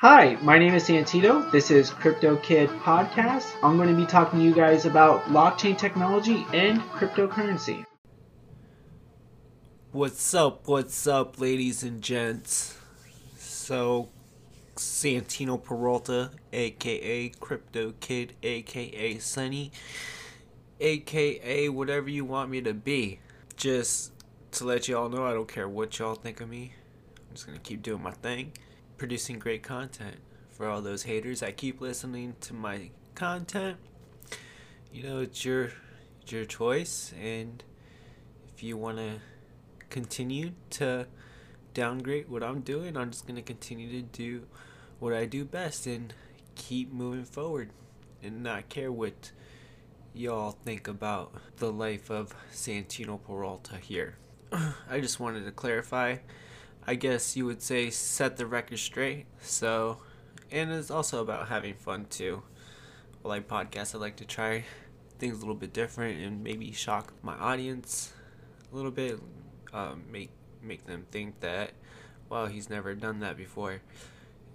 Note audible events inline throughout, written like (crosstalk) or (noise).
Hi, my name is Santino. This is Crypto Kid Podcast. I'm going to be talking to you guys about blockchain technology and cryptocurrency. What's up? What's up, ladies and gents? So, Santino Peralta, aka Crypto Kid, aka Sonny, aka whatever you want me to be. Just to let y'all know, I don't care what y'all think of me. I'm just gonna keep doing my thing producing great content for all those haters that keep listening to my content. You know, it's your it's your choice and if you want to continue to downgrade what I'm doing, I'm just going to continue to do what I do best and keep moving forward and not care what y'all think about the life of Santino Peralta here. (clears throat) I just wanted to clarify I guess you would say set the record straight. So, and it's also about having fun too. Like podcasts, I like to try things a little bit different and maybe shock my audience a little bit. Um, make make them think that, wow, he's never done that before,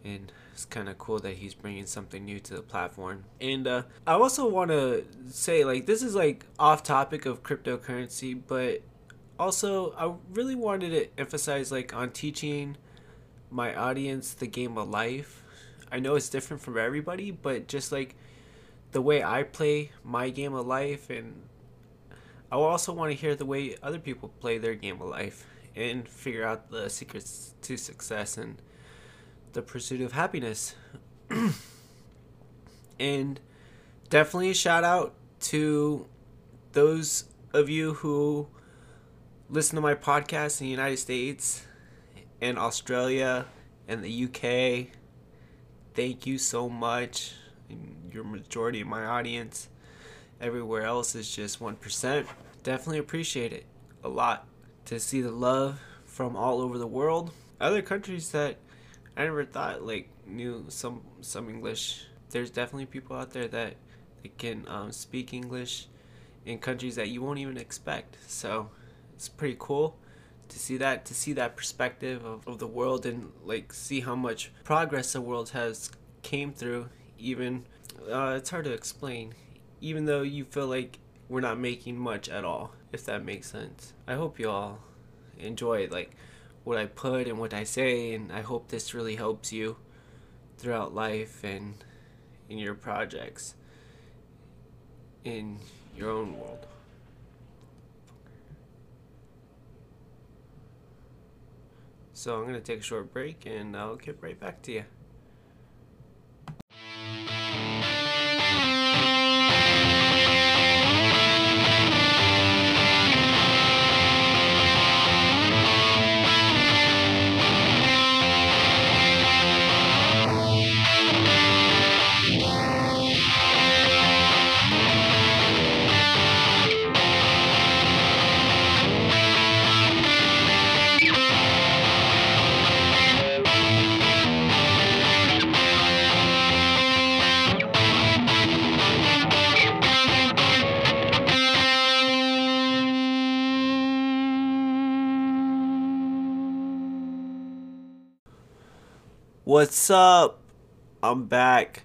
and it's kind of cool that he's bringing something new to the platform. And uh, I also want to say, like, this is like off topic of cryptocurrency, but also i really wanted to emphasize like on teaching my audience the game of life. I know it's different from everybody but just like the way i play my game of life and i also want to hear the way other people play their game of life and figure out the secrets to success and the pursuit of happiness. (clears throat) And definitely a shout out to those of you who listen to my podcast in the United States and Australia and the UK. Thank you so much. Your majority of my audience. Everywhere else is just 1%. Definitely appreciate it a lot to see the love from all over the world. Other countries that I never thought like knew some some English. There's definitely people out there that, that can um, speak English in countries that you won't even expect. So it's pretty cool to see that to see that perspective of, of the world and like see how much progress the world has came through even uh, it's hard to explain even though you feel like we're not making much at all if that makes sense. I hope you all enjoy like what i put and what i say and i hope this really helps you throughout life and in your projects in your own world So I'm going to take a short break and I'll get right back to you. What's up? I'm back.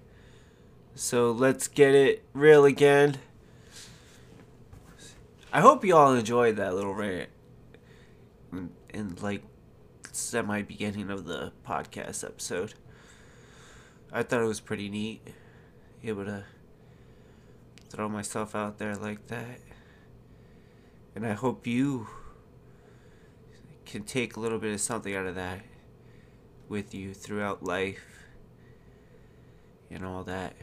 So let's get it real again. I hope you all enjoyed that little rant. In, in like semi beginning of the podcast episode. I thought it was pretty neat. Able to throw myself out there like that. And I hope you can take a little bit of something out of that with you throughout life and all that.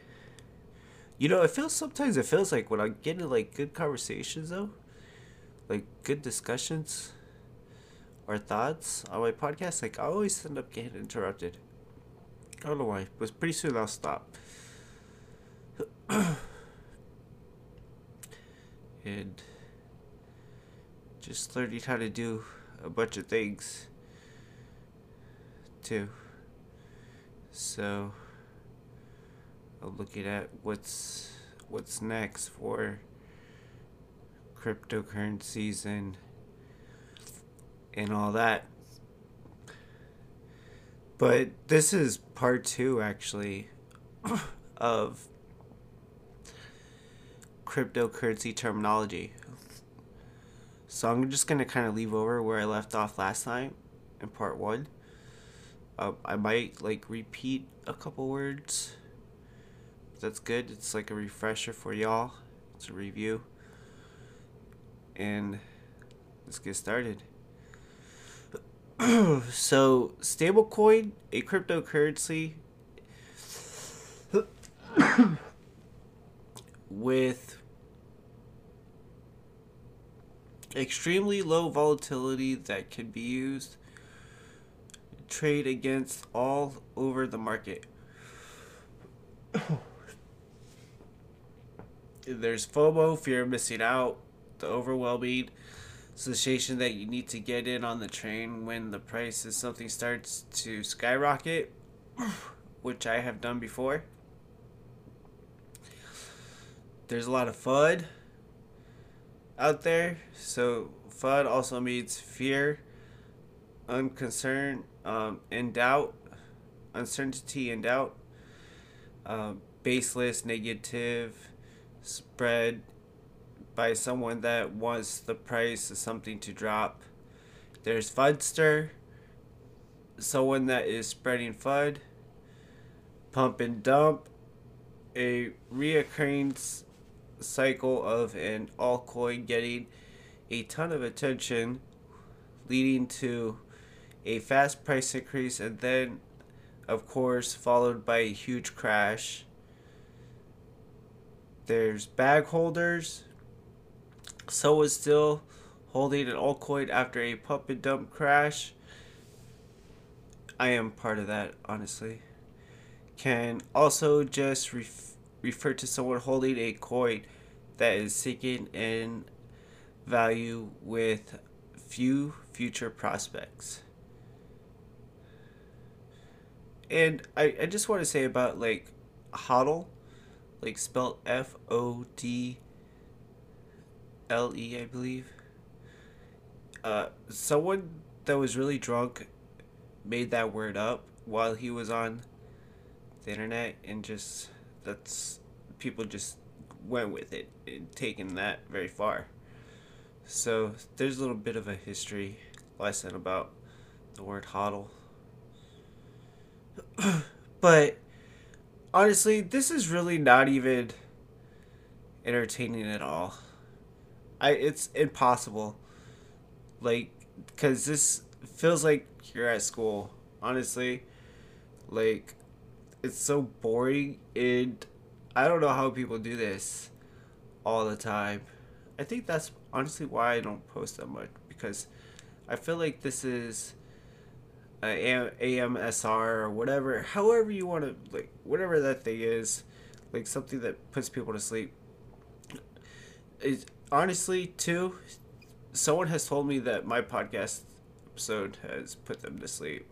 You know, it feels sometimes it feels like when I get into like good conversations though, like good discussions or thoughts on my podcast, like I always end up getting interrupted. I don't know why, but pretty soon I'll stop. (coughs) and just learning how to do a bunch of things too. So looking at what's what's next for cryptocurrencies and and all that. But this is part two, actually, (coughs) of cryptocurrency terminology. So I'm just going to kind of leave over where I left off last time in part one. Uh, I might like repeat a couple words. That's good. It's like a refresher for y'all. It's a review. And let's get started. (clears throat) so, stablecoin, a cryptocurrency (coughs) with extremely low volatility that can be used trade against all over the market. (sighs) There's FOMO, fear of missing out, the overwhelming sensation that you need to get in on the train when the price of something starts to skyrocket, (sighs) which I have done before. There's a lot of FUD out there. So FUD also means fear, unconcern, um, and doubt, uncertainty and doubt, um, baseless, negative, spread by someone that wants the price of something to drop. There's FUDster, someone that is spreading FUD, pump and dump, a reoccurring cycle of an altcoin getting a ton of attention, leading to a fast price increase and then, of course, followed by a huge crash. There's bag holders, so is still holding an altcoin after a pump and dump crash. I am part of that, honestly. Can also just ref- refer to someone holding a coin that is sinking in value with few future prospects. And I, I just want to say about like HODL, like spelled F O D L E, I believe. Uh, someone that was really drunk made that word up while he was on the internet, and just that's people just went with it and taken that very far. So there's a little bit of a history lesson about the word hodl. (clears throat) but honestly, this is really not even entertaining at all. I it's impossible. Like cuz this feels like you're at school. Honestly, like it's so boring and I don't know how people do this all the time. I think that's honestly why I don't post that much because I feel like this is Uh, a AMSR or whatever, however you want to like whatever that thing is, like something that puts people to sleep. It honestly too, someone has told me that my podcast episode has put them to sleep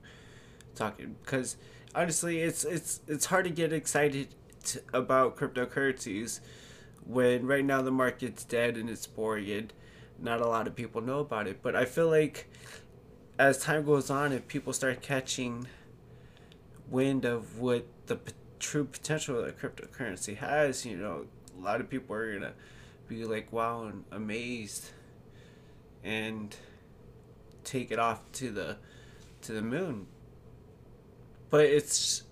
talking because honestly it's it's it's hard to get excited to, about cryptocurrencies when right now the market's dead and it's boring and not a lot of people know about it but i feel like as time goes on, if people start catching wind of what the p- true potential that cryptocurrency has, you know, a lot of people are gonna be like, wow, and amazed, and take it off to the to the moon. But it's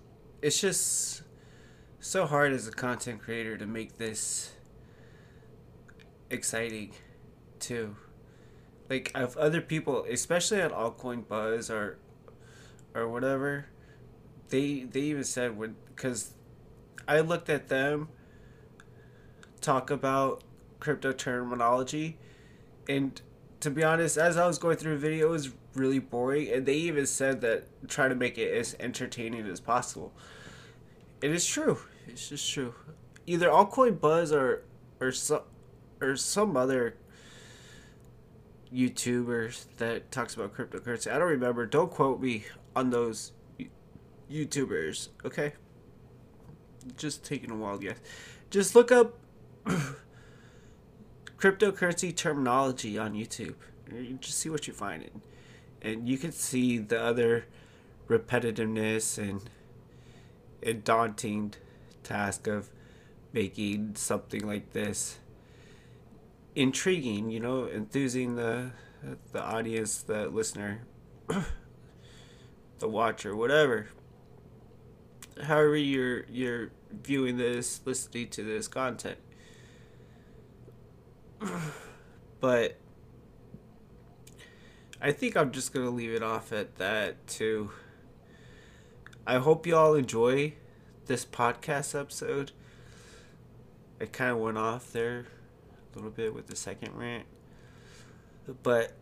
it's just so hard as a content creator to make this exciting too like of other people, especially at altcoin buzz or or whatever, they they even said when because I looked at them talk about crypto terminology, and to be honest, as I was going through the video, it was really boring, and they even said that try to make it as entertaining as possible. It is true. It's just true. Either altcoin buzz or or some or some other YouTubers that talks about cryptocurrency. I don't remember. Don't quote me on those YouTubers, okay? Just taking a while, guess. Just look up (coughs) cryptocurrency terminology on YouTube. You just see what you find, and, and you can see the other repetitiveness and a daunting task of making something like this intriguing, you know, enthusing the the audience, the listener, (coughs) the watcher, whatever. However you're you're viewing this, listening to this content. (sighs) but I think I'm just gonna leave it off at that too. I hope you all enjoy this podcast episode. I kind of went off there a little bit with the second rant. But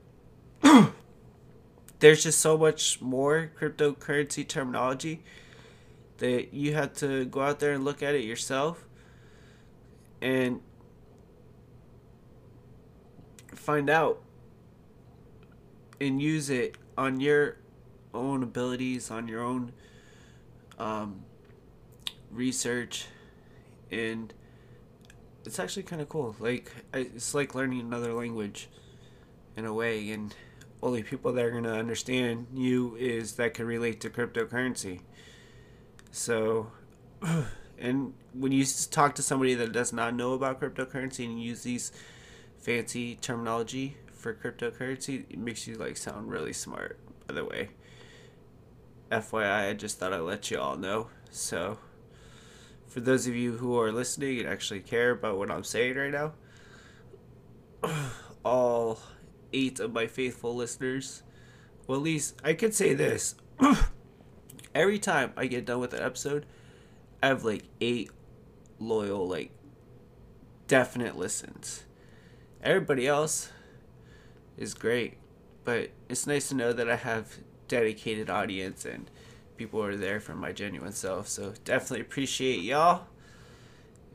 (clears throat) there's just so much more cryptocurrency terminology that you have to go out there and look at it yourself and find out and use it on your own abilities, on your own um, research, and it's actually kind of cool. Like it's like learning another language in a way, and only people that are gonna understand you is that can relate to cryptocurrency. So, (clears throat) and when you talk to somebody that does not know about cryptocurrency and use these fancy terminology for cryptocurrency, it makes you like sound really smart. By the way, FYI, I just thought I'd let you all know. So for those of you who are listening and actually care about what I'm saying right now, (clears throat) all eight of my faithful listeners, well, at least I could say this. (clears throat) Every time I get done with an episode, I have like eight loyal, like, definite listens. Everybody else is great, but it's nice to know that I have dedicated audience and people are there for my genuine self. So definitely appreciate y'all.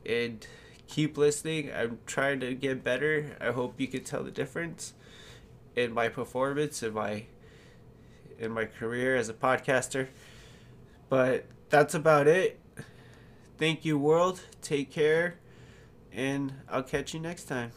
And keep listening. I'm trying to get better. I hope you can tell the difference in my performance in my in my career as a podcaster. But that's about it. Thank you world. Take care and I'll catch you next time.